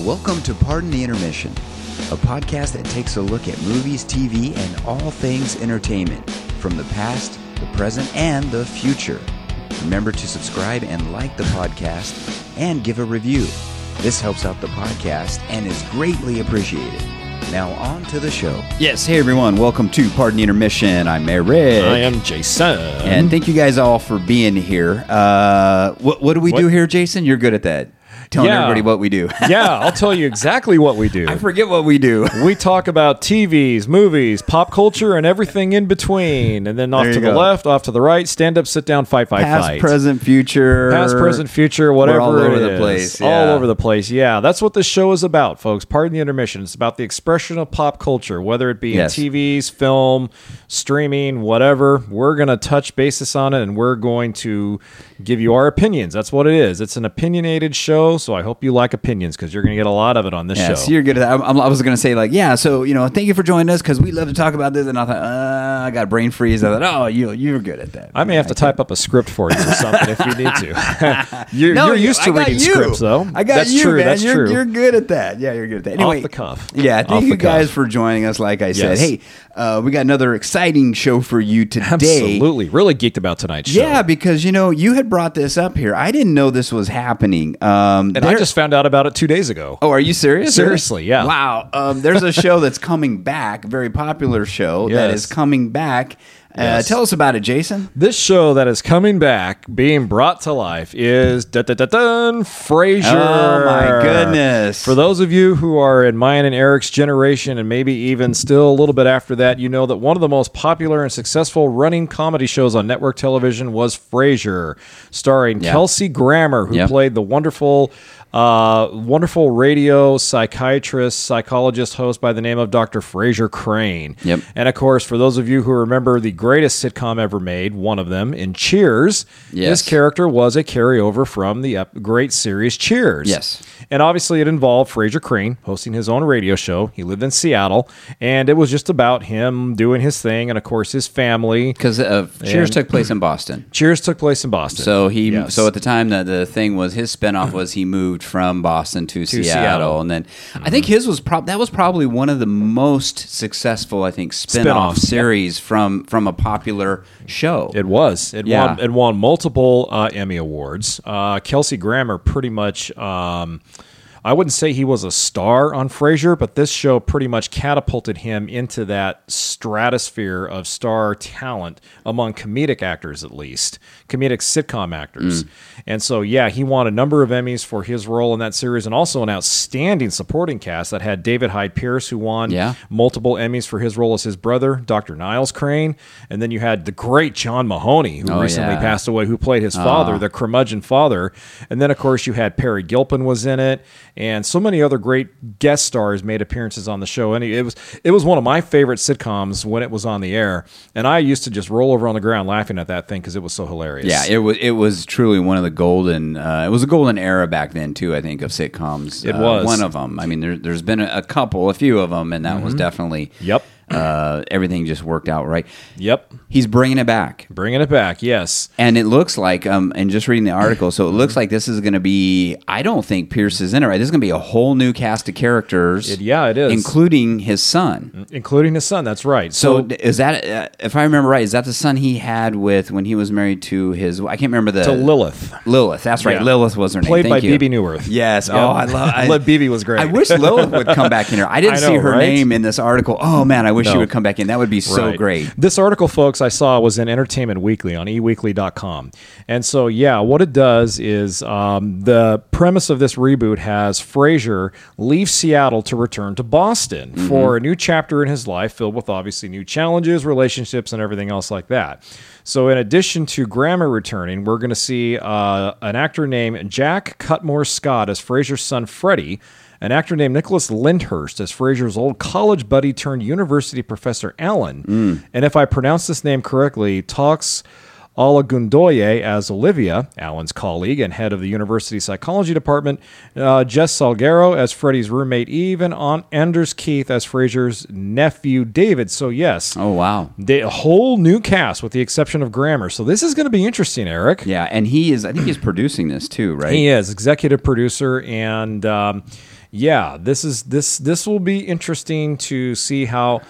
Welcome to Pardon the Intermission, a podcast that takes a look at movies, TV, and all things entertainment from the past, the present, and the future. Remember to subscribe and like the podcast and give a review. This helps out the podcast and is greatly appreciated. Now, on to the show. Yes, hey everyone, welcome to Pardon the Intermission. I'm Eric. I am Jason. And thank you guys all for being here. Uh, what, what do we What- do here, Jason? You're good at that. Telling Yeah. everybody what we do. yeah, I'll tell you exactly what we do. I forget what we do. We talk about TVs, movies, pop culture, and everything in between. And then off to you the left, off to the right, stand up, sit down, fight, fight, Past, fight. present, future. Past, present, future, whatever. all over the is. place, All over the place. Yeah, that's what this show is about, folks. Pardon the intermission. It's about the expression of pop culture, whether it be Yes. in TVs, film, streaming, whatever. We're going to touch basis on it and we're going to give you our opinions. That's what it is. It's an opinionated show, so I hope you like opinions because you're going to get a lot of it on this Yeah, show. so you're good at that. I'm- I'm- was going to say, like, yeah, so, you know, thank you for joining us because we love to talk about this. And I thought, uh, I got brain freeze. I thought, oh, you, you're good at that. I may have to type up a script for you or something if you need to. you're, No, you're used to I reading you. scripts, though. I got That's you, true. man. That's you're, true. You're good at that. Yeah, you're good at that. Anyway, the cuff. Yeah, thank the you guys for joining us. Like I said, Yes. hey, uh, we got another exciting show for you today. Absolutely. Really geeked about tonight's show. Yeah, because you know you had brought this up here. I didn't know this was happening. Um, And I just found out about it two days ago. Oh, are you serious? Seriously, yeah. Wow. Um, there's a show that's coming back, a very popular show that Yes. is coming back. Uh, Yes. Tell us about it, Jason. This show that is coming back, being brought to life, is da da da dun Frasier. Oh, my goodness. For those of you who are in mine and Eric's generation, and maybe even still a little bit after that, you know that one of the most popular and successful running comedy shows on network television was Frasier, starring Yeah. Kelsey Grammer, who Yep. played the wonderful. Uh, wonderful radio psychiatrist, psychologist host by the name of Dr. Frasier Crane. Yep. And of course, for those of you who remember the greatest sitcom ever made, one of them in Cheers, Yes. his character was a carryover from the great series Cheers. Yes. And obviously, it involved Frasier Crane hosting his own radio show. He lived in Seattle, and it was just about him doing his thing, and of course, his family. Because uh, Cheers And- took place in Boston. Cheers took place in Boston. So he, Yes. so at the time that the thing was, his spinoff was he moved from Boston to, Seattle, Seattle. Mm-hmm. and then I think his was prob that was probably one of the most successful, I think, spinoff Spin-offs, yep. series from from a popular show. It was. It Yeah. won. It won multiple uh, Emmy awards. Uh, Kelsey Grammer pretty much. Um, I wouldn't say he was a star on Frasier, but this show pretty much catapulted him into that stratosphere of star talent among comedic actors, at least comedic sitcom actors. Mm. And so, yeah, he won a number of Emmys for his role in that series, and also an outstanding supporting cast that had David Hyde Pierce, who won Yeah. multiple Emmys for his role as his brother, Dr. Niles Crane, and then you had the great John Mahoney, who Oh, recently yeah. passed away, who played his ah. father, the curmudgeon father, and then of course you had Peri Gilpin was in it, and so many other great guest stars made appearances on the show. And it was it was one of my favorite sitcoms when it was on the air, and I used to just roll over on the ground laughing at that thing because it was so hilarious. Yeah, it was it was truly one of the golden. Uh, it was a golden era back then too. I think of sitcoms. It Uh, was. one of them. I mean, there, there's been a, a couple, a few of them, and that was definitely. Yep. Uh, everything just worked out right. Yep. He's bringing it back, Bringing it back, yes. and it looks like. Um, and just reading the article, so it looks like this is going to be. I don't think Pierce is in it. Right, this is going to be a whole new cast of characters. It- yeah, it is. including his son. Including his son, that's right. So So, is that, uh, if I remember right, is that the son he had with when he was married to his? I can't remember the to Lilith. Lilith. That's right. Yeah. Lilith was her name. Played by you. Bebe Neuwirth. Yes. Oh, I love. I, Lil- Bebe was great. I wish Lilith would come back in here. I didn't I see her right? name in this article. Oh man, I wish she would come back in. That would be so Right. great. This article, folks, I saw was in Entertainment Weekly on eweekly.com. And so, yeah, what it does is um, the premise of this reboot has Frasier leave Seattle to return to Boston Mm-hmm. for a new chapter in his life filled with obviously new challenges, relationships, and everything else like that. So, in addition to Grammer returning, we're going to see uh, an actor named Jack Cutmore Scott as Frasier's son Freddie an actor named Nicholas Lyndhurst as Frasier's old college buddy turned university professor Alan. Mm. And if I pronounce this name correctly, Toks Olagundoye as Olivia, Alan's colleague and head of the university psychology department, uh, Jess Salgueiro as Freddie's roommate Eve, and Aunt Anders Keith as Frasier's nephew David. So yes, Oh wow. they, a whole new cast with the exception of Grammer. So this is going to be interesting, Eric. Yeah, and he is. I think he's producing this too, right? He is executive producer, and um, yeah, this is this this will be interesting to see how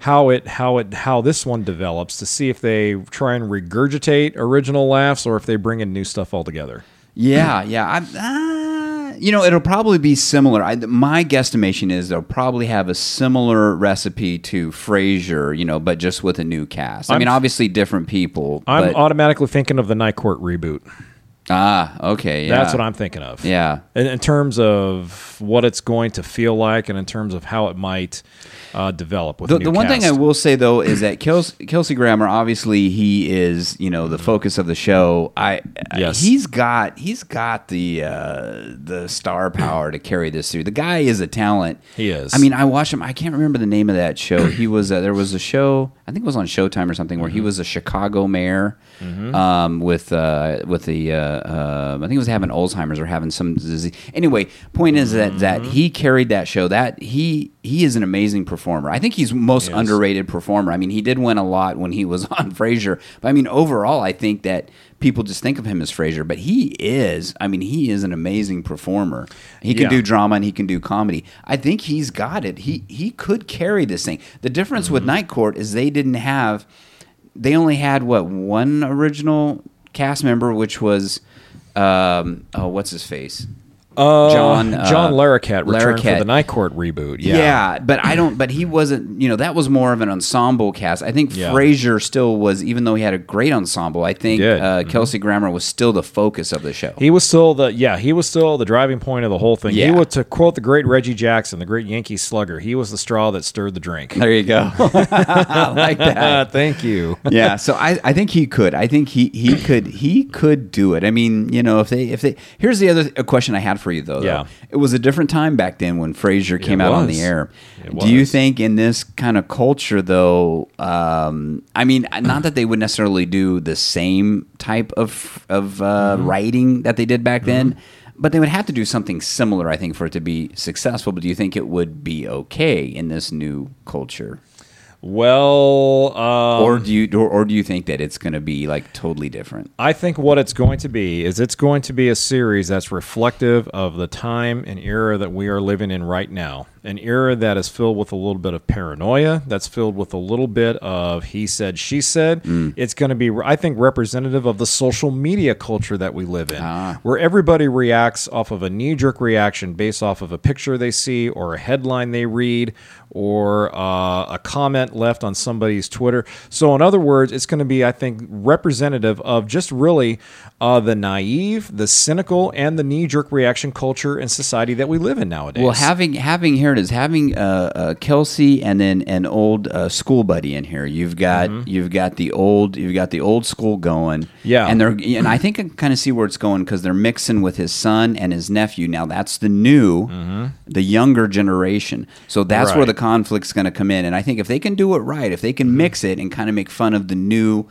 how it how it how this one develops to see if they try and regurgitate original laughs or if they bring in new stuff altogether. Yeah, yeah. I, uh, you know, it'll probably be similar. I, my guesstimation is they'll probably have a similar recipe to Frasier, you know, but just with a new cast. I I'm- mean, obviously different people. I'm automatically thinking of the Night Court reboot. Ah, okay, yeah. That's what I'm thinking of. Yeah. In, in terms of what it's going to feel like, and in terms of how it might uh, develop with The, the one thing I will say though is that Kelsey, Kelsey Grammer, obviously he is you know the focus of the show. I Yes. he's got he's got the uh, the star power to carry this through. The guy is a talent. He is. I mean, I watched him. I can't remember the name of that show. He was uh, there was a show I think it was on Showtime or something where Mm-hmm. he was a Chicago mayor um, with uh, with the uh, uh, I think it was having Alzheimer's or having some disease. Anyway, point is that that Mm-hmm. he carried that show. That he he is an amazing performer. I think he's most Yes. underrated performer. I mean, he did win a lot when he was on Frasier, but I mean, overall, I think that people just think of him as Frasier, but he is. I mean, he is an amazing performer. He can Yeah. do drama and he can do comedy. I think he's got it. He he could carry this thing. The difference Mm-hmm. with Night Court is they didn't have. They only had what one original cast member, which was. Um, oh, what's his face? Uh, John, uh, John Larroquette returned for the Night Court reboot. Yeah. Yeah. but I don't. But he wasn't. You know, that was more of an ensemble cast. I think Yeah. Frasier still was, even though he had a great ensemble. I think uh, Kelsey Grammer was still the focus of the show. He was still the yeah he was still the driving point of the whole thing. He was to quote the great Reggie Jackson, the great Yankee slugger. He was the straw that stirred the drink. there you go. I like that. Thank you. yeah, so I, I think he could. I think he, he could he could do it. I mean, you know, if they if they here's the other a question I had for you though. though. Yeah. it was a different time back then when Frasier came out on the air. It Do you think in this kind of culture though? Um, I mean, not that they would necessarily do the same type of of uh, Mm-hmm. writing that they did back then. But they would have to do something similar, I think, for it to be successful. But do you think it would be okay in this new culture? Well, um, or do you or, or do you think that it's going to be like totally different? I think what it's going to be is it's going to be a series that's reflective of the time and era that we are living in right now. An era that is filled with a little bit of paranoia, that's filled with a little bit of he said, she said. It's going to be, I think, representative of the social media culture that we live in, Ah. where everybody reacts off of a knee jerk reaction based off of a picture they see or a headline they read or uh, a comment left on somebody's Twitter. So, in other words, it's going to be, I think, representative of just really uh, the naive, the cynical, and the knee jerk reaction culture and society that we live in nowadays. Well, having having here it is having uh, uh, Kelsey and then an old uh, school buddy in here. You've got you've got the old you've got the old school going. Mm-hmm. Yeah. and they're and I think I kind of see where it's going because they're mixing with his son and his nephew. Now that's the new, the younger generation. So that's where Mm-hmm. The conflict's going to come in. And I think if they can do it right, if they can Mm-hmm. mix it and kind of make fun of the new.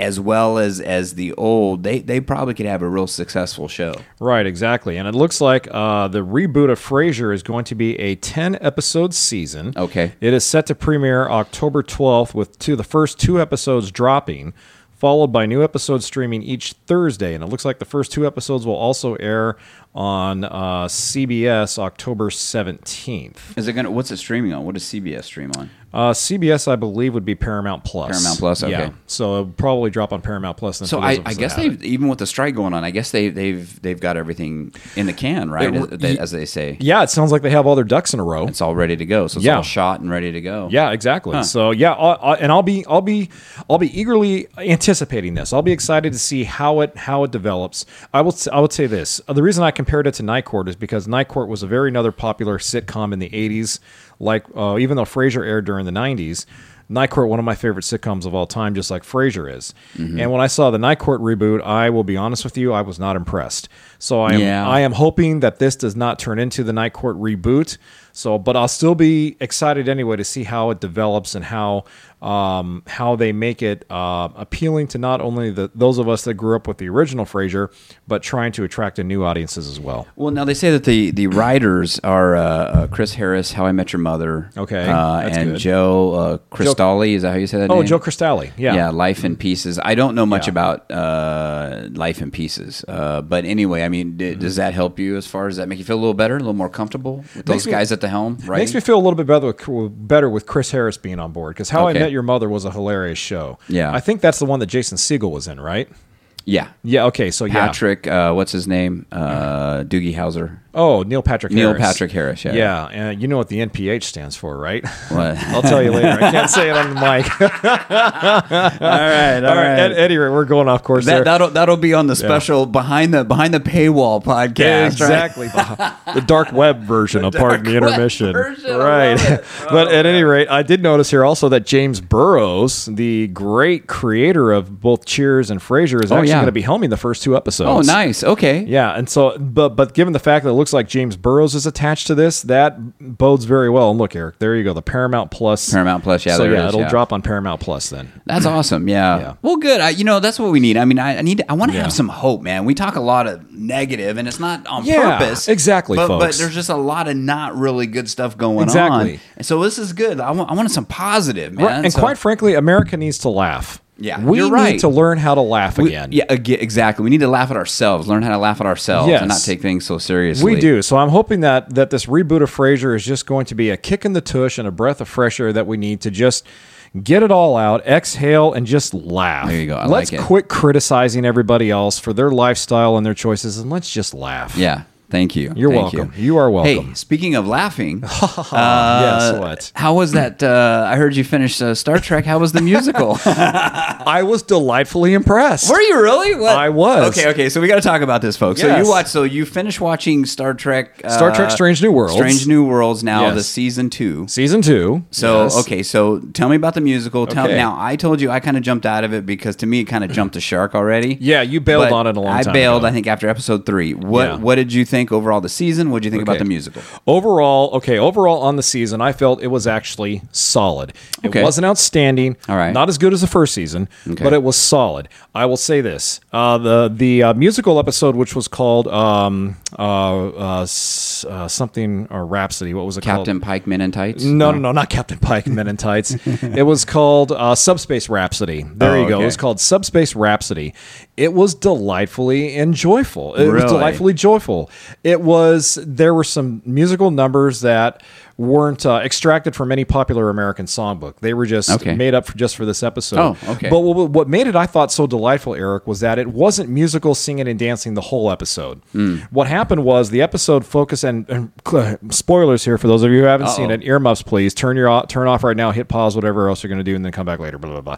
As well as as the old, they they probably could have a real successful show. Right, exactly. And it looks like uh, the reboot of Frasier is going to be a 10 episode season. Okay. It is set to premiere October 12th, with two, the first two episodes dropping, followed by new episodes streaming each Thursday. And it looks like the first two episodes will also air on uh, CBS October 17th. Is it gonna? What's it streaming on? What does CBS stream on? Uh, CBS, I believe, would be Paramount Plus. Paramount Plus, okay. Yeah. So it'll probably drop on Paramount Plus. then So I, I guess they even with the strike going on, I guess they they've they've got everything in the can, right? It- as, they, as they say, Yeah, it sounds like they have all their ducks in a row. it's all ready to go. So it's Yeah. all shot and ready to go. Yeah, exactly. Huh. So yeah, I'll, i and I'll be I'll be I'll be eagerly anticipating this. I'll be excited to see how it how it develops. I will I would say this. Uh, The reason I compared it to Night Court is because Night Court was a very another popular sitcom in the '80s. Like uh, even though Frasier aired during the '90s. Night Court, one of my favorite sitcoms of all time, just like Frasier is. Mm-hmm. And when I saw the Night Court reboot, I will be honest with you, I was not impressed. So I am, Yeah. I am hoping that this does not turn into the Night Court reboot. So, but I'll still be excited anyway to see how it develops and how um, how they make it uh, appealing to not only the those of us that grew up with the original Frasier, but trying to attract a new audiences as well. Well, now they say that the the writers are uh, uh, Chris Harris, How I Met Your Mother, Okay, uh, and good. Joe uh. Cristalli, is that how you say that? Oh, name? Joe Cristalli. Yeah. Yeah, Life in Pieces. I don't know much Yeah. about uh, Life in Pieces, uh, but anyway, I mean, d- does mm-hmm. that help you as far as that make you feel a little better, a little more comfortable with those me- guys at the helm? Right? Makes me feel a little bit better with, better with Chris Harris being on board because How Okay. I Met Your Mother was a hilarious show. Yeah. I think that's the one that Jason Segel was in, right? Yeah. Yeah. Okay. So yeah. Patrick, uh, what's his name? Uh, Doogie Howser. Oh, Neil Patrick. Neil Harris. Patrick Harris. Yeah. Yeah, and you know what the NPH stands for, right? What? I'll tell you later. I can't say it on the mic. all all right. All right. At any rate, we're going off course That, there. that'll that'll be on the special behind the behind the paywall podcast. Yeah, right? exactly. the dark web version of Pardon the Intermission. version, Right. it. but at any rate, I did notice here also that James Burrows, the great creator of both Cheers and Frasier, is Oh, actually yeah. Going to be helming the first two episodes. Oh, nice. Okay. Yeah, and so, but but given the fact that it looks like James Burrows is attached to this, that bodes very well. And look, Eric, there you go, the Paramount Plus. Paramount Plus, yeah, so yeah, is, it'll yeah. drop on Paramount Plus then. That's awesome. Yeah. Yeah. Well, good. I, you know, that's what we need. I mean, I, I need. I want to have some hope, man. We talk a lot of negative, and it's not on Yeah, purpose. exactly, But, but there's just a lot of not really good stuff going Exactly. on. And so this is good. I want. I wanted some positive, man. Right, and So- quite frankly, America needs to laugh. Yeah, we need right. to learn how to laugh we- again. yeah, exactly. We need to laugh at ourselves. Learn how to laugh at ourselves, Yes. and not take things so seriously. We do. So I'm hoping that that this reboot of Frasier is just going to be a kick in the tush and a breath of fresh air that we need to just get it all out, exhale, and just laugh. There you go. I let's like it. quit criticizing everybody else for their lifestyle and their choices, and let's just laugh. Yeah. Thank you. You're Thank welcome. You are welcome. Hey, speaking of laughing, yes. uh, What? how was that? Uh, I heard you finish uh, Star Trek. How was the musical? I was delightfully impressed. Were you really? What? I was. Okay, okay. So we got to talk about this, folks. So you watched. So you finished watching Star Trek. Uh, Star Trek: Strange New Worlds. Strange New Worlds. Now Yes. the season two. Season two. So Yes. okay, so tell me about the musical. Tell Okay. now. I told you I kind of jumped out of it because to me it kind of jumped the shark already. Yeah, you bailed But on it a long I time I bailed. ago. I think after episode three. What Yeah. What did you think overall the season? What did you think about the musical? Overall, okay, overall on the season, I felt it was actually solid. It Okay. wasn't outstanding. All right. Not as good as the first season, Okay. but it was solid. I will say this: uh, the the uh, musical episode, which was called um, uh, uh, uh, something or Rhapsody. What was it called? Captain Pike Men in Tights. No, no, no, not Captain Pike, Men in Tights. it was called uh, Subspace Rhapsody. There Oh, you go. okay. It was called Subspace Rhapsody. It was delightfully and joyful. It was delightfully joyful. It was. There were some musical numbers that weren't uh, extracted from any popular American songbook. They were just Okay. made up for, just for this episode. Oh, okay. But what, what made it, I thought, so delightful, Eric, was that it wasn't musical singing and dancing the whole episode. Hmm. What happened was the episode focused, and, and spoilers here for those of you who haven't seen Uh-oh. it, earmuffs, please. Turn your turn off right now, hit pause, whatever else you're going to do, and then come back later. Blah blah blah.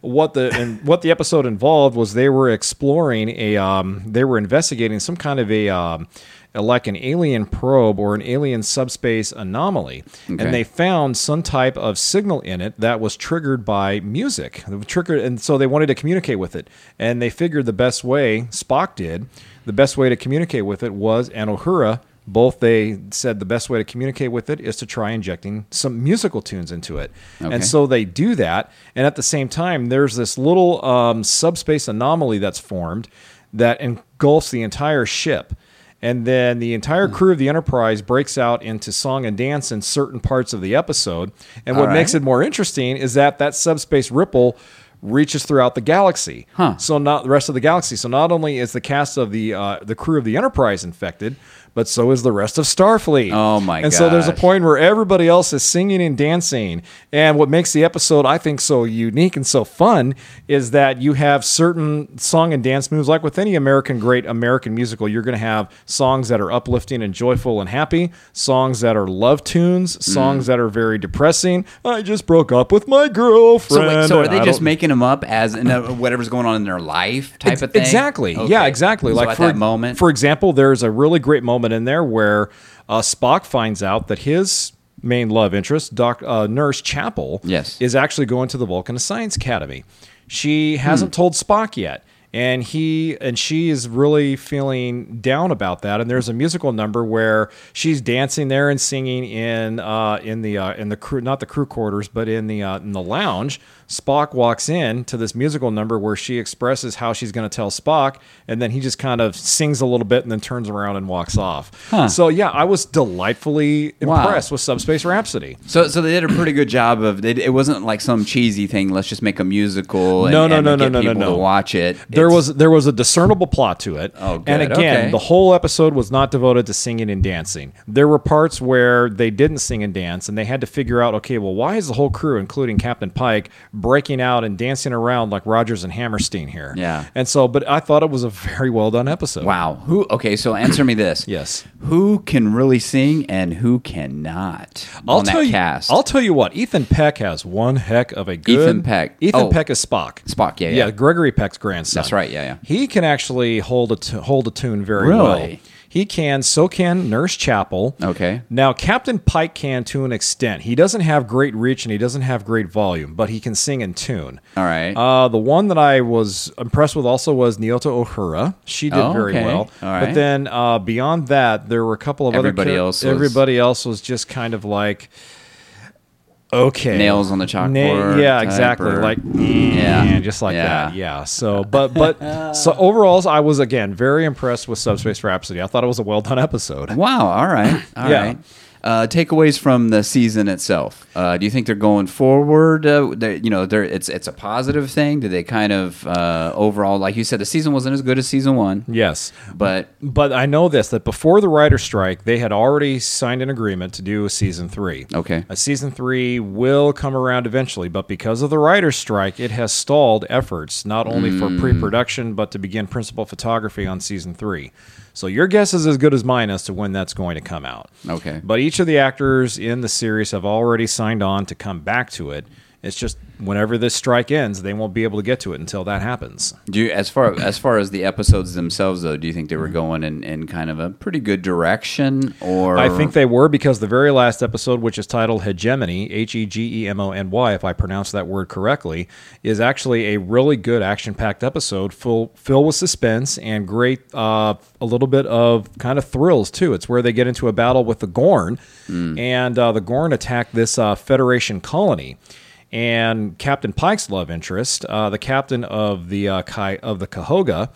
What the and what the episode involved was they were exploring a, um, they were investigating some kind of a. Um, like an alien probe or an alien subspace anomaly, Okay. and they found some type of signal in it that was triggered by music. Triggered, and so they wanted to communicate with it. And they figured the best way Spock did, the best way to communicate with it was, and Uhura both they said the best way to communicate with it is to try injecting some musical tunes into it. Okay. And so they do that. And at the same time, there's this little um, subspace anomaly that's formed that engulfs the entire ship. And then the entire Hmm. crew of the Enterprise breaks out into song and dance in certain parts of the episode. And what All makes it more interesting is that that subspace ripple reaches throughout the galaxy. Huh. So not the rest of the galaxy. So not only is the cast of the uh, the crew of the Enterprise infected, but so is the rest of Starfleet. Oh, my god. And so there's a point where everybody else is singing and dancing. And what makes the episode I think so unique and so fun is that you have certain song and dance moves like with any American great American musical, you're going to have songs that are uplifting and joyful and happy, songs that are love tunes, Mm. songs that are very depressing. I just broke up with my girlfriend. So, wait, so are they just making them up as in a, whatever's going on in their life type Ex- of thing? Exactly. Okay. Yeah, exactly. So like for that moment, For example, there's a really great moment in there where uh, Spock finds out that his main love interest, Doc uh, Nurse Chapel, Yes. is actually going to the Vulcan Science Academy. She Hmm. hasn't told Spock yet. And he and she is really feeling down about that. And there's a musical number where she's dancing there and singing in uh, in the uh, in the crew, not the crew quarters, but in the uh, in the lounge. Spock walks in to this musical number where she expresses how she's going to tell Spock, and then he just kind of sings a little bit and then turns around and walks off. So yeah, I was delightfully Wow. impressed with Subspace Rhapsody. So, so they did a pretty good job of it. It wasn't like some cheesy thing. Let's just make a musical. And, No, no, and no, no, get no, no, no. to watch it. There It's- was there was a discernible plot to it. Oh, good. And again, Okay. the whole episode was not devoted to singing and dancing. There were parts where they didn't sing and dance, and they had to figure out, okay, well, why is the whole crew, including Captain Pike, breaking out and dancing around like Rodgers and Hammerstein here? Yeah. And so, but I thought it was a very well done episode. wow. Who? Okay, so answer me this. Yes. Who can really sing and who cannot I'll on tell that you. cast? I'll tell you what. Ethan Peck has one heck of a good. Ethan Peck. Ethan Oh. Peck is Spock. Spock, yeah, yeah. yeah. Gregory Peck's grandson. That's right, yeah, yeah. He can actually hold a t- hold a tune very Really? well. He can. So can Nurse Chapel. Okay. Now Captain Pike can to an extent. He doesn't have great reach and he doesn't have great volume, but he can sing in tune. All right. Uh, the one that I was impressed with also was Nyota Uhura. She did Oh, very okay. well. All But then uh, beyond that, there were a couple of Everybody other char- else was- Everybody else was just kind of like, okay, Nails on the chalkboard yeah, exactly, or- like Yeah. yeah, just like Yeah. that. Yeah. So, but but so overall, I was again very impressed with Subspace Rhapsody. I thought it was a well done episode. Wow. All right. All Yeah. right. Uh, takeaways from the season itself. Uh, do you think they're going forward? Uh, they're- you know, they're, it's it's a positive thing. Do they kind of uh, overall, like you said, the season wasn't as good as season one, Yes. but But I know this that before the writer strike, they had already signed an agreement to do a season three. Okay. A season three will come around eventually, but because of the writer strike, it has stalled efforts not only Mm. for pre production, but to begin principal photography on season three. So your guess is as good as mine as to when that's going to come out. Okay. But each of the actors in the series have already signed on to come back to it. It's just whenever this strike ends, they won't be able to get to it until that happens. do you, as far as far as the episodes themselves, though, do you think they were going in, in kind of a pretty good direction, or I think they were because the very last episode, which is titled Hegemony, H E G E M O N Y, if I pronounce that word correctly, is actually a really good action packed episode, full filled with suspense and great, uh, a little bit of kind of thrills too. It's where they get into a battle with the Gorn, and uh, the Gorn attack this uh, Federation colony. And Captain Pike's love interest, uh, the captain of the uh, of the Cayuga,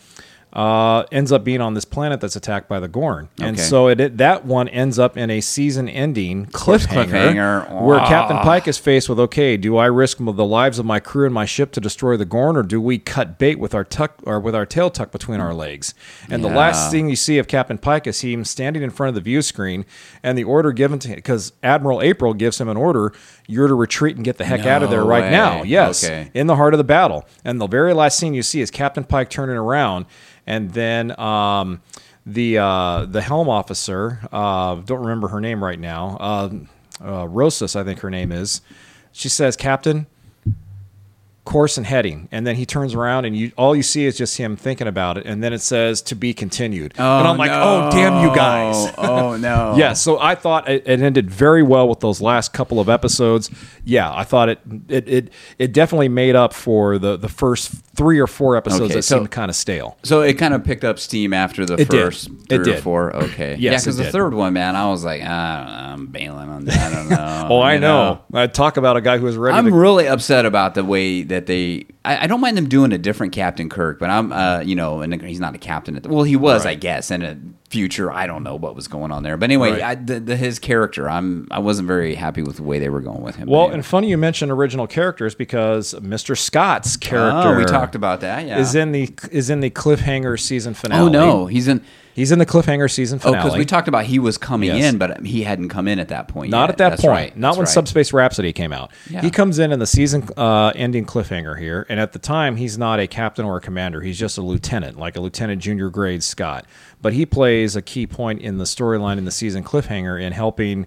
uh, ends up being on this planet that's attacked by the Gorn, and Okay. so it, it that one ends up in a season-ending cliffhanger, cliffhanger. where. Captain Pike is faced with, okay, do I risk the lives of my crew and my ship to destroy the Gorn, or do we cut bait with our tuck or with our tail tucked between our legs? And the last thing you see of Captain Pike is him standing in front of the view screen, and the order given to him because Admiral April gives him an order: you're to retreat and get the heck out of there No right now. Yes, Okay. in the heart of the battle. And the very last scene you see is Captain Pike turning around, and then um, the uh, the helm officer, uh, don't remember her name right now, uh, uh, Rosas, I think her name is. She says, "Captain." Course and heading, and then he turns around, and you all you see is just him thinking about it, and then it says to be continued, and I'm like, oh damn you oh, guys! oh no! Yeah, so I thought it, it ended very well with those last couple of episodes. Yeah, I thought it it it, it definitely made up for the the first three or four episodes Okay, that so- seemed kind of stale. So it kind of picked up steam after the It did. first It three or did. four. Okay. Yes, yeah, because the third one, man, I was like, ah, i am bailing on that. I don't know. Oh, I you know. I talk about a guy who was ready. I'm to, really upset about the way that they. I, I don't mind them doing a different Captain Kirk, but I'm, uh, you know, and he's not a captain. At the, well, he was, Right. I guess, in a future. I don't know what was going on there, but anyway, Right. I, the, the, his character, I'm, I wasn't very happy with the way they were going with him. well, Anyway. and funny you mentioned original characters because Mr. Scott's character oh, we talked about that. Yeah. is in the is in the cliffhanger season finale. oh no, he's in. He's in the cliffhanger season finale. Oh, because we talked about he was coming Yes. in, but he hadn't come in at that point. Not yet. at that That's point. right. Not That's when right. Subspace Rhapsody came out. Yeah. He comes in in the season uh, ending cliffhanger here, and at the time he's not a captain or a commander. He's just a lieutenant, like a lieutenant junior grade Scott. But he plays a key point in the storyline in the season cliffhanger in helping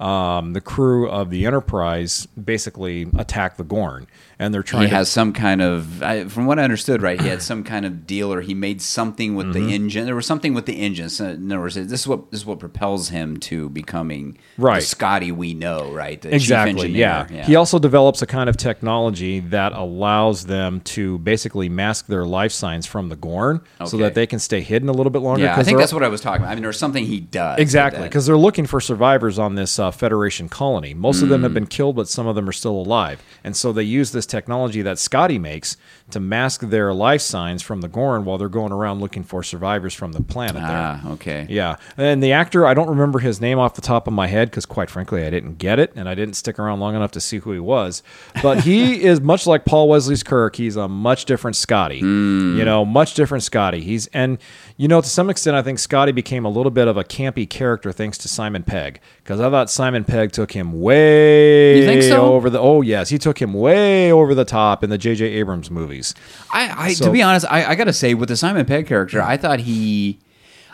um, the crew of the Enterprise basically attack the Gorn, and they're trying he to has some kind of I, from what i understood right he had some kind of deal or he made something with Mm-hmm. the engine there was something with the engine so in other words this is what this is what propels him to becoming Right. the scotty we know right the exactly engineer. yeah. he also develops a kind of technology that allows them to basically mask their life signs from the gorn so that they can stay hidden a little bit longer yeah I think that's what i was talking about i mean there's something he does exactly because they're looking for survivors on this uh, Federation colony. Most of them have been killed, but some of them are still alive. And so they use this technology that Scotty makes to mask their life signs from the Gorn while they're going around looking for survivors from the planet there. Ah, okay. Yeah. And the actor, I don't remember his name off the top of my head because, quite frankly, I didn't get it and I didn't stick around long enough to see who he was. But he is much like Paul Wesley's Kirk. He's a much different Scotty. You know, much different Scotty. He's, and, you know, to some extent, I think Scotty became a little bit of a campy character thanks to Simon Pegg because I thought Simon Pegg took him way so? over the, oh, yes, he took him way over the top in the J.J. Abrams movies. I, I So- to be honest, I, I got to say with the Simon Pegg character, I thought he,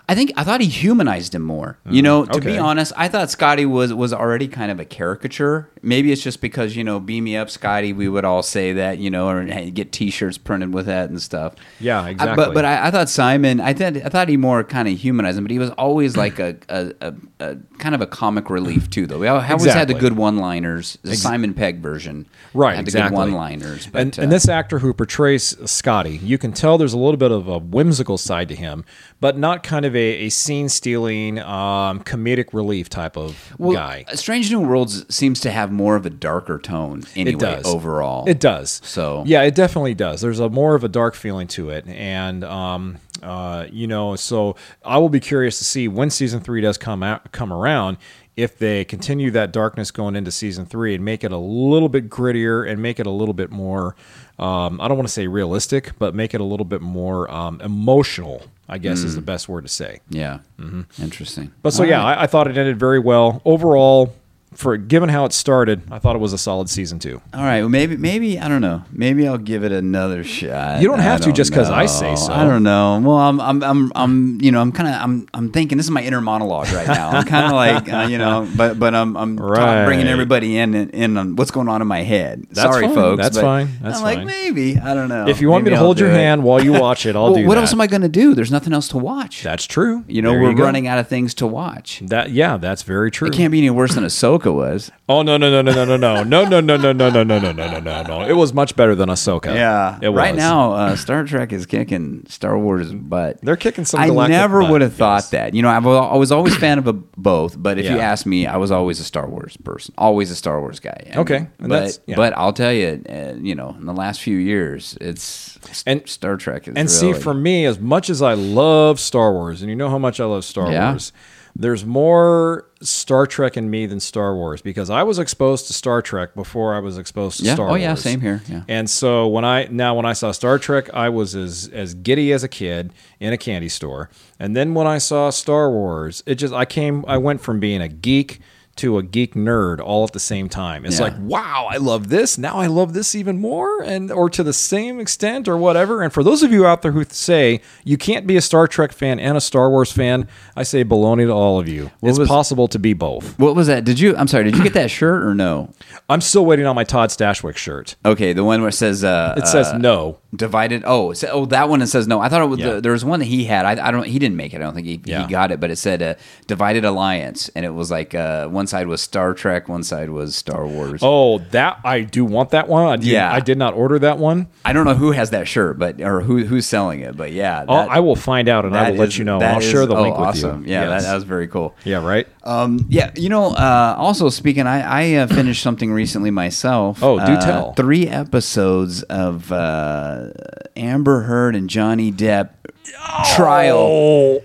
I think I thought he humanized him more. You know, to be honest, I thought Scotty was was already kind of a caricature. Maybe it's just because you know, beam me up, Scotty. We would all say that, you know, or get T-shirts printed with that and stuff. Yeah, I- exactly. but but I, I thought Simon, I thought I thought he more kind of humanized him, but he was always like a, a, a, a kind of a comic relief too, though. We always had the good one-liners. The Simon Pegg version, Right, had the exactly. good one-liners. But, and, uh, and this actor who portrays Scotty, you can tell there's a little bit of a whimsical side to him, but not kind of a, a scene stealing, um, comedic relief type of Well, guy. Strange New Worlds seems to have more of a darker tone anyway it does overall. It does. So- yeah, it definitely does. There's a more of a dark feeling to it, and um, uh, you know, so I will be curious to see when season three does come out, come around. If they continue that darkness going into season three and make it a little bit grittier and make it a little bit more, um, I don't want to say realistic, but make it a little bit more um, emotional, I guess is the best word to say. Yeah. Interesting. Mm-hmm. But so All yeah, right. I, I thought it ended very well overall. For given how it started, I thought it was a solid season two. All right. Well, maybe, maybe I don't know. Maybe I'll give it another shot. You don't have to just 'cause I say so. I don't know. Well, I'm, I'm, I'm, I'm you know, I'm kind of, I'm, I'm thinking this is my inner monologue right now. I'm kind of like, uh, you know, but, but I'm, I'm Right. bringing everybody in, in, in on what's going on in my head. That's Sorry, fine. folks. That's fine. That's I'm like, maybe I don't know. If you want me to I'll hold your it. hand while you watch it, I'll Well, do what that. else am I going to do? There's nothing else to watch. That's true. You know, There we're go. running out of things to watch. That yeah, that's very true. It can't be any worse than Ahsoka was. Oh no no no no no no no no no no no no no no no no no no no! It was much better than Ahsoka. Yeah, it was. Right now, uh, Star Trek is kicking Star Wars butt. They're kicking some I galactic never butt, would have thought yes. that. You know, I was, I was always a fan of a, both, but if you ask me, I was always a Star Wars person. Always a Star Wars guy. I Okay, and but yeah. but I'll tell you, uh, you know, in the last few years, it's And- Star Trek is And see, for me, as much as I love Star Wars, and you know how much I love Star Yeah. Wars, there's more Star Trek in me than Star Wars because I was exposed to Star Trek before I was exposed to Yeah. Star Oh, Wars. Oh yeah, same here. Yeah. And so when I now when I saw Star Trek, I was as as giddy as a kid in a candy store. And then when I saw Star Wars, it just I came I went from being a geek to a geek nerd all at the same time. It's Yeah. like, wow, I love this. Now I love this even more and or to the same extent or whatever. And for those of you out there who say you can't be a Star Trek fan and a Star Wars fan, I say baloney to all of you. it's was- possible to be both. what was that? Did you? I'm sorry. Did you get that shirt or no? I'm still waiting on my Todd Stashwick shirt. Okay, the one where it says uh, It says uh, no. divided. Oh, oh, that one. It says no. I thought it was Yeah. the, there was one that he had. I, I don't. He didn't make it. I don't think he, Yeah. he got it. But it said uh, divided alliance, and it was like uh, one side was Star Trek, one side was Star Wars. Oh, that I do want that one. I did, Yeah. I did not order that one. I don't know who has that shirt, but or who who's selling it. But yeah, oh, I'll- I will find out and I that will let you know. I'll is- share the oh, link with awesome. you. Yeah, Yes. that, that was very cool. yeah, right. Um, yeah, you know. Uh, also speaking, I, I uh, finished something recently myself. Oh, do Uh, tell. Three episodes of uh, Amber Heard and Johnny Depp trial.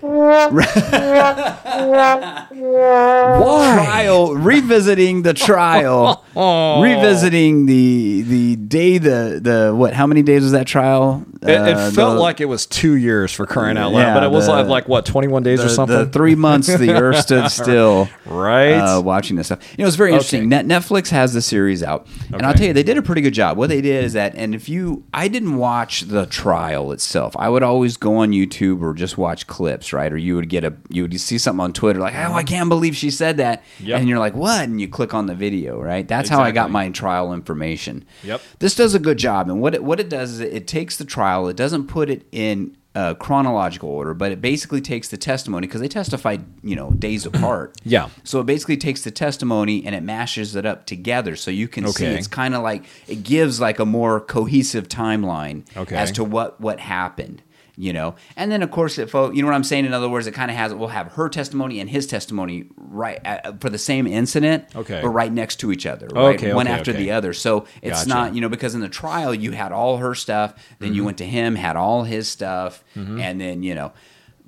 Trial. Revisiting the trial. Revisiting the the day the the what? How many days was that trial? It, it Uh, felt the- like it was two years for crying out loud, Yeah, but it was the- like, like what, twenty one days the, or something? the three months the earth stood still. Right. Uh, watching this stuff. You know, it's very interesting. Net, Netflix has the series out. And I'll tell you, they did a pretty good job. What they did is that, and if you, I didn't watch the trial itself. I would always go on YouTube or just watch clips, right? Or you would get a, you would see something on Twitter like, oh, I can't believe she said that. Yep. And you're like, what? And you click on the video, right? That's how I got my trial information. Yep. This does a good job. And what it, what it does is it, it takes the trial, it doesn't put it in uh, chronological order, but it basically takes the testimony because they testified, you know, days apart. Yeah. So it basically takes the testimony and it mashes it up together, so you can see Okay. it's kind of like it gives like a more cohesive timeline Okay. as to what what happened. You know. And then of course, if uh, you know what I'm saying. In other words, it kind of has we'll have her testimony and his testimony right uh, for the same incident, Okay. but right next to each other, right? Okay, one okay, after okay. the other. So it's Gotcha. not you know because in the trial you had all her stuff, then Mm-hmm. you went to him, had all his stuff, and then you know.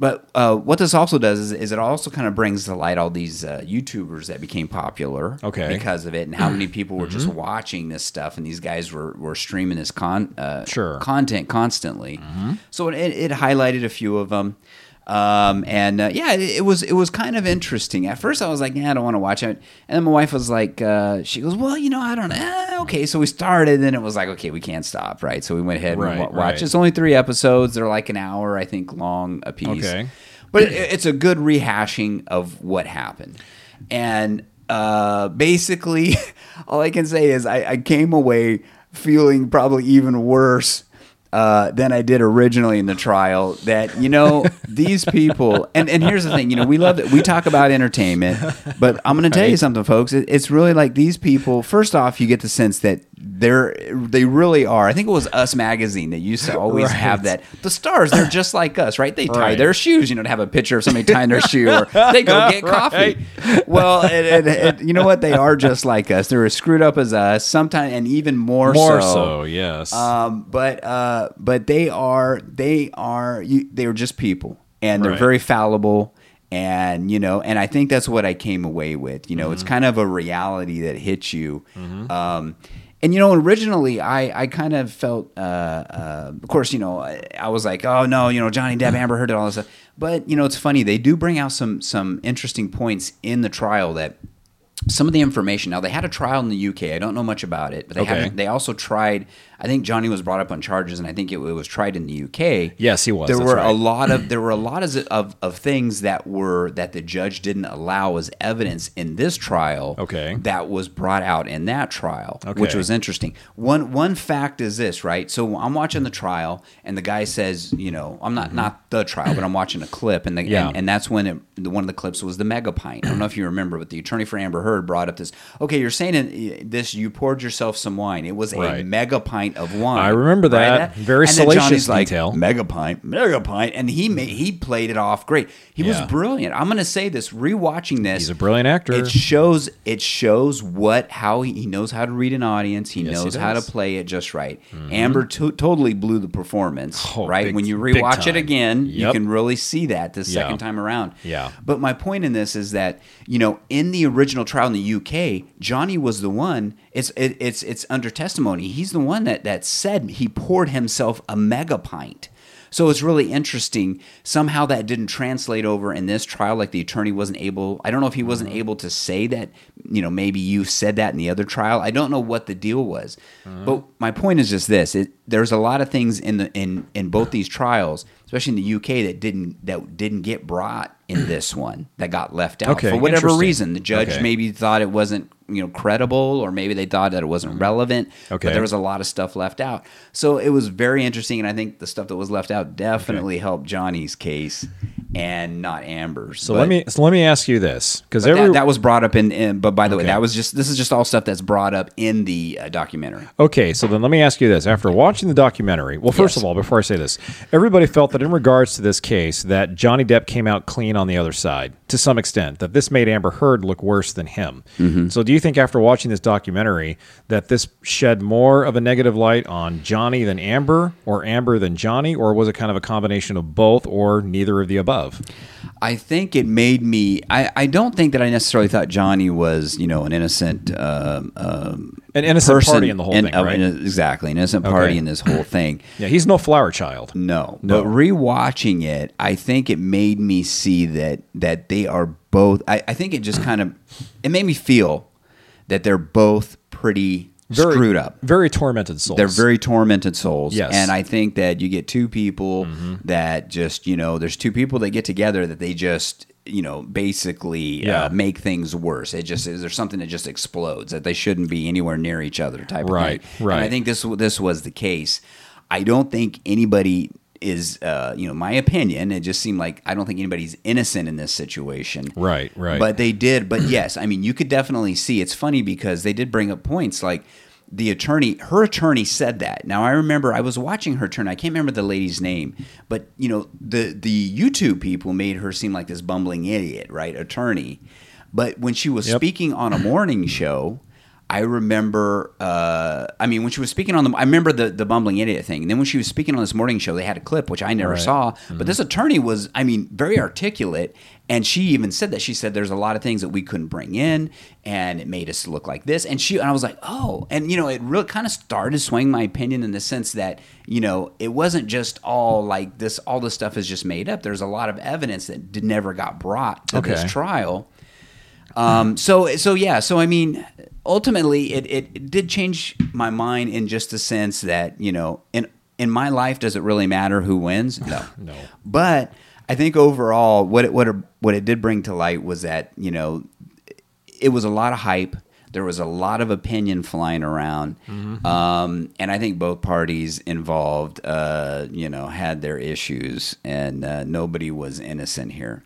But uh, what this also does is, is it also kind of brings to light all these uh, YouTubers that became popular Okay. because of it, and how many people were just watching this stuff, and these guys were, were streaming this con uh, Sure. content constantly. So it, it highlighted a few of them. Um, and uh, yeah, it, it was it was kind of interesting. At first, I was like, "Yeah, I don't want to watch it." And then my wife was like, uh, "She goes, well, you know, I don't know." Eh, okay, so we started, and it was like, "Okay, we can't stop," right? So we went ahead and Right, wa- watched. right. It's only three episodes. They're like an hour, I think, long a piece. Okay. but it, it's a good rehashing of what happened, and uh, basically, all I can say is I, I came away feeling probably even worse uh, than I did originally in the trial. That you know these people, and, and here's the thing, you know, we love that we talk about entertainment, but I'm going to tell you something, folks. It, it's really like these people. First off, you get the sense that they're they really are. I think it was Us magazine that used to always Right. have that. The stars, they're just like us, right? They tie Right. their shoes, you know, to have a picture of somebody tying their shoe, or they go get coffee. Right. Well, and, and, and you know what? They are just like us. They're as screwed up as us, sometimes, and even more, More so, yes. um, but uh, but they are they are you, they are just people, and they're Right. very fallible. And you know, and I think that's what I came away with. You know, Mm-hmm. it's kind of a reality that hits you. Um, and you know, originally I, I kind of felt, uh, uh, of course, you know, I, I was like, oh no, you know, Johnny Depp, Amber Heard, and all this stuff. But you know, it's funny. They do bring out some some interesting points in the trial that some of the information. Now they had a trial in the UK. I don't know much about it, but they Okay. haven't. They also tried. I think Johnny was brought up on charges, and I think it, it was tried in the UK. Yes, he was. There were a lot of there were a lot of, of of things that were that the judge didn't allow as evidence in this trial. Okay. that was brought out in that trial, which was interesting. One one fact is this, right? So I'm watching the trial, and the guy says, you know, I'm not mm-hmm. not the trial, but I'm watching a clip, and the, Yeah. and, and that's when it, the, one of the clips was the mega pint. I don't know if you remember, but the attorney for Amber Heard brought up this. Okay, you're saying in eh, this, you poured yourself some wine. It was a Right. mega pint of wine. I remember that. Very and salacious like, detail. Mega pint, mega pint, and he made, he played it off great. He was brilliant. I'm going to say this. Rewatching this, He's a brilliant actor. It shows it shows what how he, he knows how to read an audience. He Yes, he knows how to play it just right. Mm-hmm. Amber to- totally blew the performance. Oh, right big- when you rewatch it again, you can really see that the Yeah. second time around. Yeah. But my point in this is that you know in the original trial in the UK, Johnny was the one. It's it, it's it's under testimony. He's the one that that said he poured himself a mega pint. So it's really interesting. Somehow that didn't translate over in this trial. Like the attorney wasn't able. I don't know if he wasn't Mm-hmm. able to say that. You know, maybe you said that in the other trial. I don't know what the deal was. Mm-hmm. But my point is just this: it, there's a lot of things in the in in both these trials, especially in the UK, that didn't that didn't get brought in this one. That got left out Okay, for whatever reason. The judge Okay. maybe thought it wasn't you know credible, or maybe they thought that it wasn't relevant. Mm-hmm. Okay. But there was a lot of stuff left out. So it was very interesting, and I think the stuff that was left out definitely helped Johnny's case and not Amber's. so But- let me so let me ask you this because every that, that was brought up in, in. But by the way, that was just this is just all stuff that's brought up in the uh, documentary. Okay, so then let me ask you this. After watching the documentary, well, first Yes. of all, before I say this, everybody felt that in regards to this case, that Johnny Depp came out clean on the other side to some extent, that this made Amber Heard look worse than him. Mm-hmm. So do you think after watching this documentary that this shed more of a negative light on Johnny than Amber, or Amber than Johnny, or was it kind of a combination of both, or neither of the above? I think it made me. I, I don't think that I necessarily thought Johnny was you know an innocent um, um, An innocent person party in the whole in- thing, right? in exactly, an innocent party Okay. in this whole thing. Yeah, he's no flower child. No, No. but rewatching it, I think it made me see that that they are both. I, I think it just kind of it made me feel that they're both pretty Very, screwed up. Very tormented souls. They're very tormented souls. Yes. And I think that you get two people Mm-hmm. that just, you know, there's two people that get together that they just, you know, basically Yeah. uh, make things worse. It just is there's something that just explodes that they shouldn't be anywhere near each other type Right, of thing. right. And I think this this was the case. I don't think anybody is uh, you know, my opinion, it just seemed like I don't think anybody's innocent in this situation. Right, right. But they did. But yes, I mean, you could definitely see. It's funny because they did bring up points like, the attorney, her attorney said that. Now I remember I was watching her turn. I can't remember the lady's name, but you know the the YouTube people made her seem like this bumbling idiot, right? Attorney, but when she was Yep. speaking on a morning show. I remember. Uh, I mean, when she was speaking on the, I remember the the bumbling idiot thing. And then when she was speaking on this morning show, they had a clip which I never Right. saw. But this attorney was, I mean, very articulate, and she even said that she said there's a lot of things that we couldn't bring in, and it made us look like this. And she, and I was like, oh, and you know, it really kind of started swaying my opinion in the sense that you know it wasn't just all like this. All this stuff is just made up. There's a lot of evidence that did, never got brought to this trial. Um, so so yeah, so I mean, ultimately, it, it, it did change my mind in just the sense that you know, in in my life, does it really matter who wins? No, No. But I think overall, what it what it, what it did bring to light was that you know, it was a lot of hype. There was a lot of opinion flying around, um, and I think both parties involved, uh, you know, had their issues, and uh, nobody was innocent here.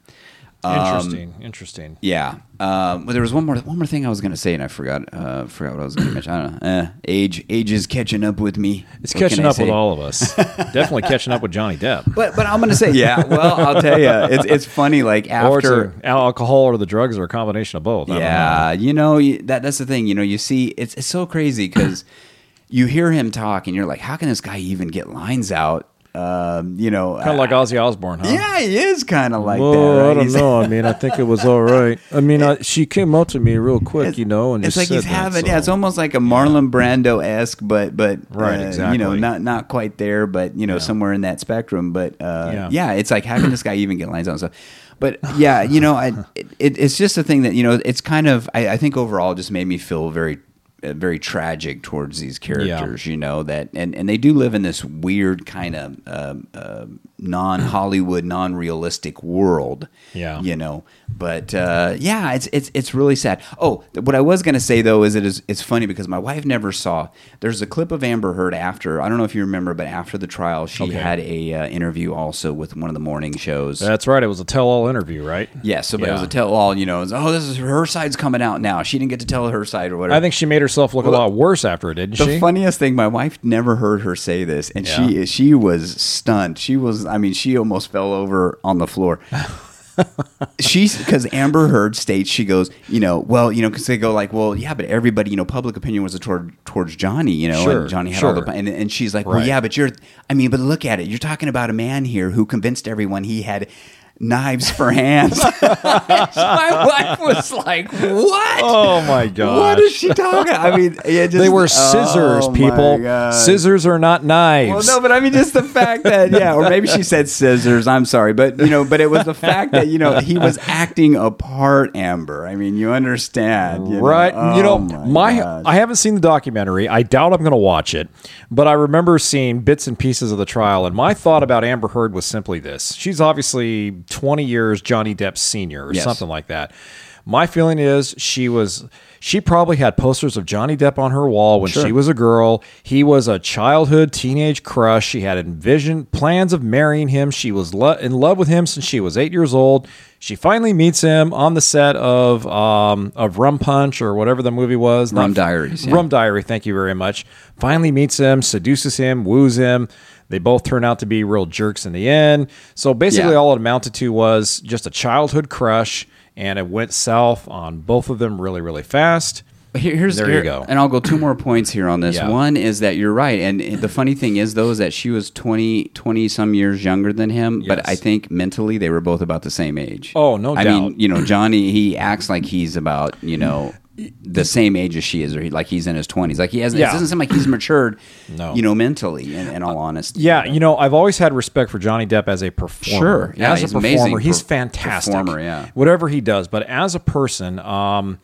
Um, Interesting. Interesting. yeah. Um, well, there was one more one more thing I was going to say, and I forgot uh, forgot what I was going to mention. I don't know. Eh, age age is catching up with me. It's What catching up with all of us. Definitely catching up with Johnny Depp. But but I'm going to say yeah. Well, I'll tell you, it's it's funny. Like after. a- alcohol or the drugs or a combination of both. I don't know. Yeah, you know you, that that's the thing. You know, you see, it's it's so crazy because you hear him talk, and you're like, how can this guy even get lines out? Um, you know, Kind of like Ozzy Osbourne, huh? yeah, he is kind of like well, that. Right? I don't He's- know. I mean, I think it was all right. I mean, I, she came up to me real quick, you know, and it's just like he's said that, having so. yeah it's almost like a Marlon Brando esque but but Right, uh, you exactly. know not not quite there but you know somewhere in that spectrum but uh, yeah. Yeah. it's like how can this guy even get lines on stuff but yeah you know I it, it, it's just a thing that you know it's kind of I, I think overall it just made me feel very very tragic towards these characters you know that and and they do live in this weird kind of um uh, non Hollywood non realistic world Yeah. you know but uh, yeah it's it's it's really sad oh what i was going to say though is it is it's funny because my wife never saw there's a clip of amber heard after i don't know if you remember but after the trial she Okay. had a uh, interview also with one of the morning shows That's right. It was a tell-all interview, right? yeah so but it was a tell-all you know was, oh this is her side's coming out now she didn't get to tell her side or whatever I think she made herself look a lot worse after it, didn't the she? funniest thing, my wife never heard her say this, and Yeah. she she was stunned. She was, I mean, she almost fell over on the floor. She's because Amber Heard states she goes, you know, well, you know, because they go like, well, yeah, but everybody, you know, public opinion was a toward towards Johnny, you know, Sure, and Johnny had all sure. the, and, and she's like, well, yeah, but you're, I mean, but look at it, you're talking about a man here who convinced everyone he had knives for hands. my wife was like, what? oh my god! What is she talking? About? I mean, just, They were scissors, Oh, people. Scissors are not knives. Well, no, but I mean, just the fact that, yeah, or maybe she said scissors. I'm sorry, but you know, but it was the fact that you know he was acting a part. Amber. I mean, you understand, you know? right? you oh know, Oh, my. I haven't seen the documentary. I doubt I'm going to watch it, but I remember seeing bits and pieces of the trial. And my thought about Amber Heard was simply this: she's obviously 20 years Johnny Depp senior, or Yes. something like that. My feeling is she was. She probably had posters of Johnny Depp on her wall when she was a girl. He was a childhood teenage crush. She had envisioned plans of marrying him. She was lo- in love with him since she was eight years old. She finally meets him on the set of um, of Rum Punch or whatever the movie was. Rum Not- Diaries, yeah. Rum Diary. Thank you very much. Finally meets him, seduces him, woos him. They both turn out to be real jerks in the end. So basically, Yeah. all it amounted to was just a childhood crush, and it went south on both of them really, really fast. Here- here's There you go. and I'll go two more points here on this. Yeah. One is that you're right, and the funny thing is though is that she was 20, 20 some years younger than him, but I think mentally they were both about the same age. Oh, no I mean, you know, Johnny he acts like he's about you know the same age as she is, or he, like he's in his twenties. Like he hasn't. Yeah. It doesn't seem like he's matured. No. you know, mentally. In, in all honesty. Yeah, you know, I've always had respect for Johnny Depp as a performer. Sure. Yeah, as he's a amazing performer, he's per- fantastic. performer, yeah. whatever he does. But as a person, um,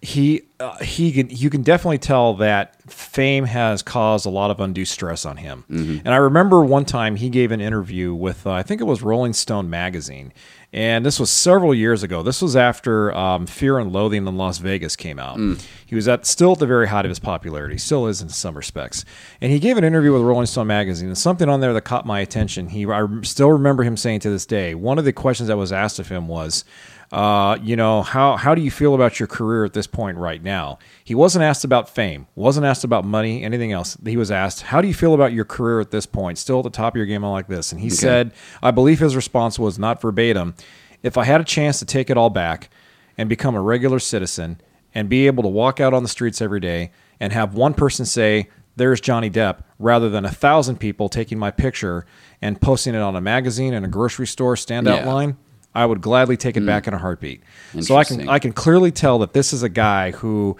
he uh, he can you can definitely tell that fame has caused a lot of undue stress on him. Mm-hmm. And I remember one time he gave an interview with uh, I think it was Rolling Stone magazine, and this was several years ago. This was after um, Fear and Loathing in Las Vegas came out. Mm. He was at still at the very height of his popularity, still is in some respects. And he gave an interview with Rolling Stone magazine, and something on there that caught my attention. He I still remember him saying to this day. One of the questions that was asked of him was. Uh, you know, how how do you feel about your career at this point right now? He wasn't asked about fame, wasn't asked about money, anything else. He was asked, "How do you feel about your career at this point? Still at the top of your game, like this." And he said, "I believe his response was not verbatim. If I had a chance to take it all back and become a regular citizen and be able to walk out on the streets every day and have one person say." There's Johnny Depp, rather than a thousand people taking my picture and posting it on a magazine and a grocery store standout Yeah. Line. I would gladly take it hmm. back in a heartbeat. So I can I can clearly tell that this is a guy who,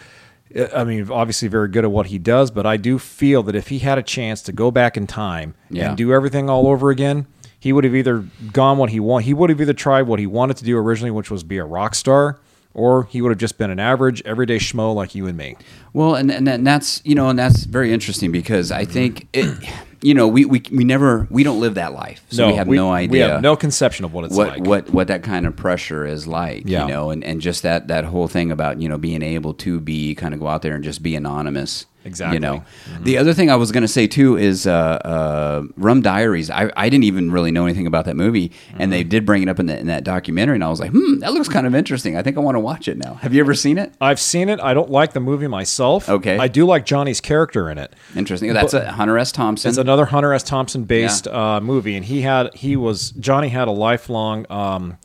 I mean, obviously very good at what he does, but I do feel that if he had a chance to go back in time Yeah. and do everything all over again, he would have either gone what he want. He would have either tried what he wanted to do originally, which was be a rock star, or he would have just been an average, everyday schmo like you and me. Well, and, and and that's you know, and that's very interesting because I think it, you know, we, we we never we don't live that life, so we have no idea. We have no conception of what it's what like. what what that kind of pressure is like, Yeah. you know, and, and just that that whole thing about you know being able to be kind of go out there and just be anonymous, Exactly. You know, Mm-hmm. the other thing I was going to say too is uh, uh, Rum Diaries. I, I didn't even really know anything about that movie, and they Mm-hmm. did bring it up in, the, in that documentary, and I was like, hmm, that looks kind of interesting. I think I want to watch it now. Have you ever seen it? I've seen it. I don't like the movie myself. Okay. I do like Johnny's character in it. Interesting. That's a Hunter S. Thompson. It's another Hunter S. Thompson based uh, movie, and he had he was Johnny had a lifelong um,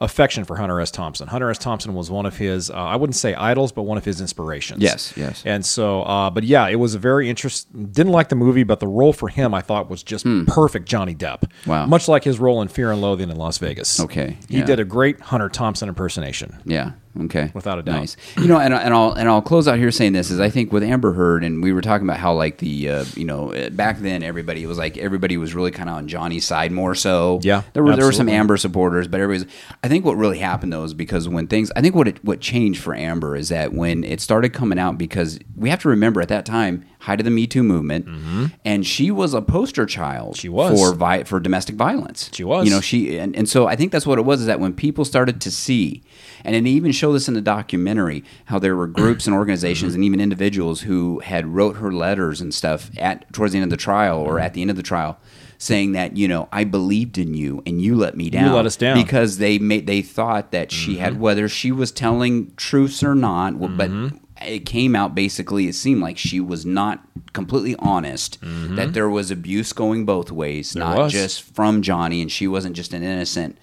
affection for Hunter S. Thompson. Hunter S. Thompson was one of his uh, I wouldn't say idols, but one of his inspirations. Yes, yes. And so, uh, but yeah, it was a very interesting. Didn't like the movie, but the role for him I thought was just perfect. Johnny Depp. Hmm. Wow. Much like his role in Fear and Loathing in Las Vegas. Okay, He yeah. did a great Hunter Thompson impersonation. Yeah. Okay. Without a doubt. Nice. You know, and, and I'll and I'll close out here saying this is I think with Amber Heard and we were talking about how like the uh, you know uh, back then everybody was like everybody was really kind of on Johnny's side more so. Yeah, There were there were some. Amber supporters, but everybody's. I think what really happened though is because when things I think what it, what changed for Amber is that when it started coming out because we have to remember at that time height of the Me Too movement, and she was a poster child. Mm-hmm. She was. for vi- for domestic violence. She was. You know she and, and so I think that's what it was is that when people started to see and it even showed this in the documentary how there were groups and organizations mm-hmm. and even individuals who had wrote her letters and stuff at towards the end of the trial or at the end of the trial saying that you know I believed in you and you let me down You let us down. because they made they thought that she had mm-hmm. whether she was telling truths or not well, but mm-hmm. It came out basically it seemed like she was not completely honest that there was abuse going both ways not was. just from Johnny and she wasn't just an innocent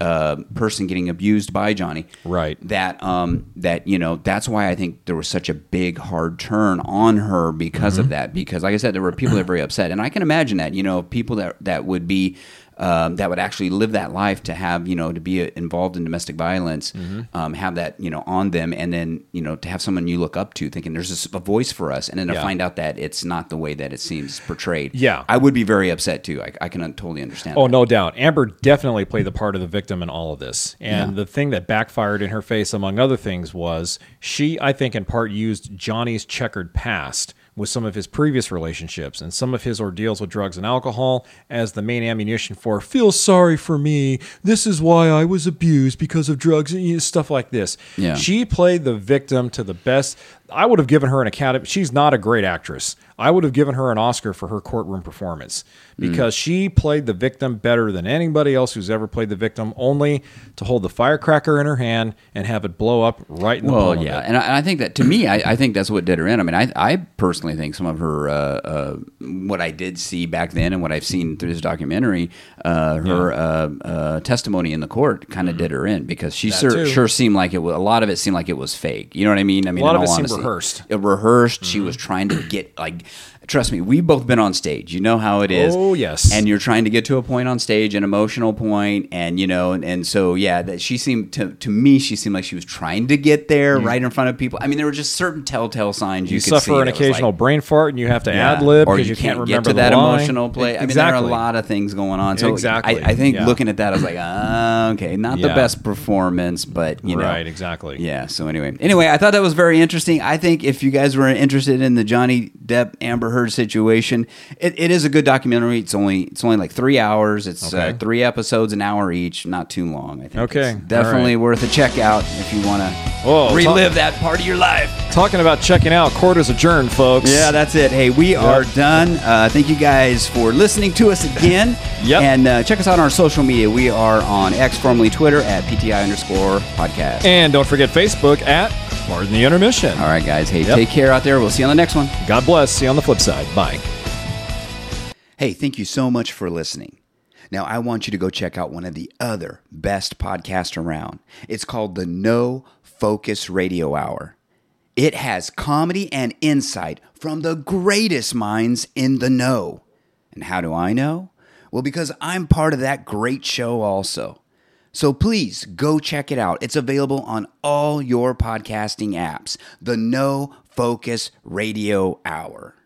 uh, person getting abused by Johnny Right. that um that you know that's why I think there was such a big hard turn on her because Mm-hmm. of that because like I said there were people that were very upset and I can imagine that you know people that that would be um, that would actually live that life to have you know to be uh, involved in domestic violence Mm-hmm. um, have that you know on them and then you know to have someone you look up to thinking there's this, a voice for us and then to Yeah. find out that it's not the way that it seems portrayed Yeah. I would be very upset too I, I can totally understand Oh, that. no doubt. Amber definitely played the part of the victim in all of this. And the thing that backfired in her face, among other things, was she, I think, in part used Johnny's checkered past with some of his previous relationships and some of his ordeals with drugs and alcohol as the main ammunition for feel sorry for me. This is why I was abused because of drugs and you know, stuff like this. Yeah. She played the victim to the best. I would have given her an academy. She's not a great actress. I would have given her an Oscar for her courtroom performance because she played the victim better than anybody else who's ever played the victim. Only to hold the firecracker in her hand and have it blow up right in the Well, yeah, and I, and I think that to me, I, I think that's what did her in. I mean, I, I personally think some of her, uh, uh, what I did see back then, and what I've seen through this documentary, uh, her uh, uh, testimony in the court kind of did her in because she Mm-hmm. Sure, sure seemed like it was a lot of it seemed like it was fake. You know what I mean? I mean, a lot in of it all seemed honesty. Rehearsed. It rehearsed. She was mm-hmm. trying to get like. Trust me, we've both been on stage. You know how it is. Oh, yes. And you're trying to get to a point on stage, an emotional point, and you know, and, and so yeah, that she seemed to to me, she seemed like she was trying to get there right in front of people. I mean, there were just certain telltale signs you, you could suffer an occasional like, brain fart and you have to yeah, ad lib because you, can't, get remember to that line. emotional play. I mean, exactly. there are a lot of things going on. So Exactly, I, I think yeah. looking at that, I was like, ah, okay, not the best performance, but you know, Right, exactly. yeah. So anyway, anyway, I thought that was very interesting. I think if you guys were interested in the Johnny Depp Amber Heard situation, it, it is a good documentary. It's only it's only like three hours. It's uh, three episodes, an hour each. Not too long. I think. Okay, It's definitely all worth a check out if you want to relive that part of your life. Talking about checking out, quarters adjourned, folks. Yeah, that's it. Hey, we are done. Uh, thank you guys for listening to us again. Yep. And uh, check us out on our social media. We are on X, formerly Twitter, at PTI underscore podcast. And don't forget Facebook at Pardon the Intermission. All right, guys. Hey, Yep. take care out there. We'll see you on the next one. God bless. See you on the flip side. Bye. Hey, thank you so much for listening. Now, I want you to go check out one of the other best podcasts around. It's called the No Focus Radio Hour. It has comedy and insight from the greatest minds in the know. And how do I know? Well, because I'm part of that great show also. So please go check it out. It's available on all your podcasting apps. The No Focus Radio Hour.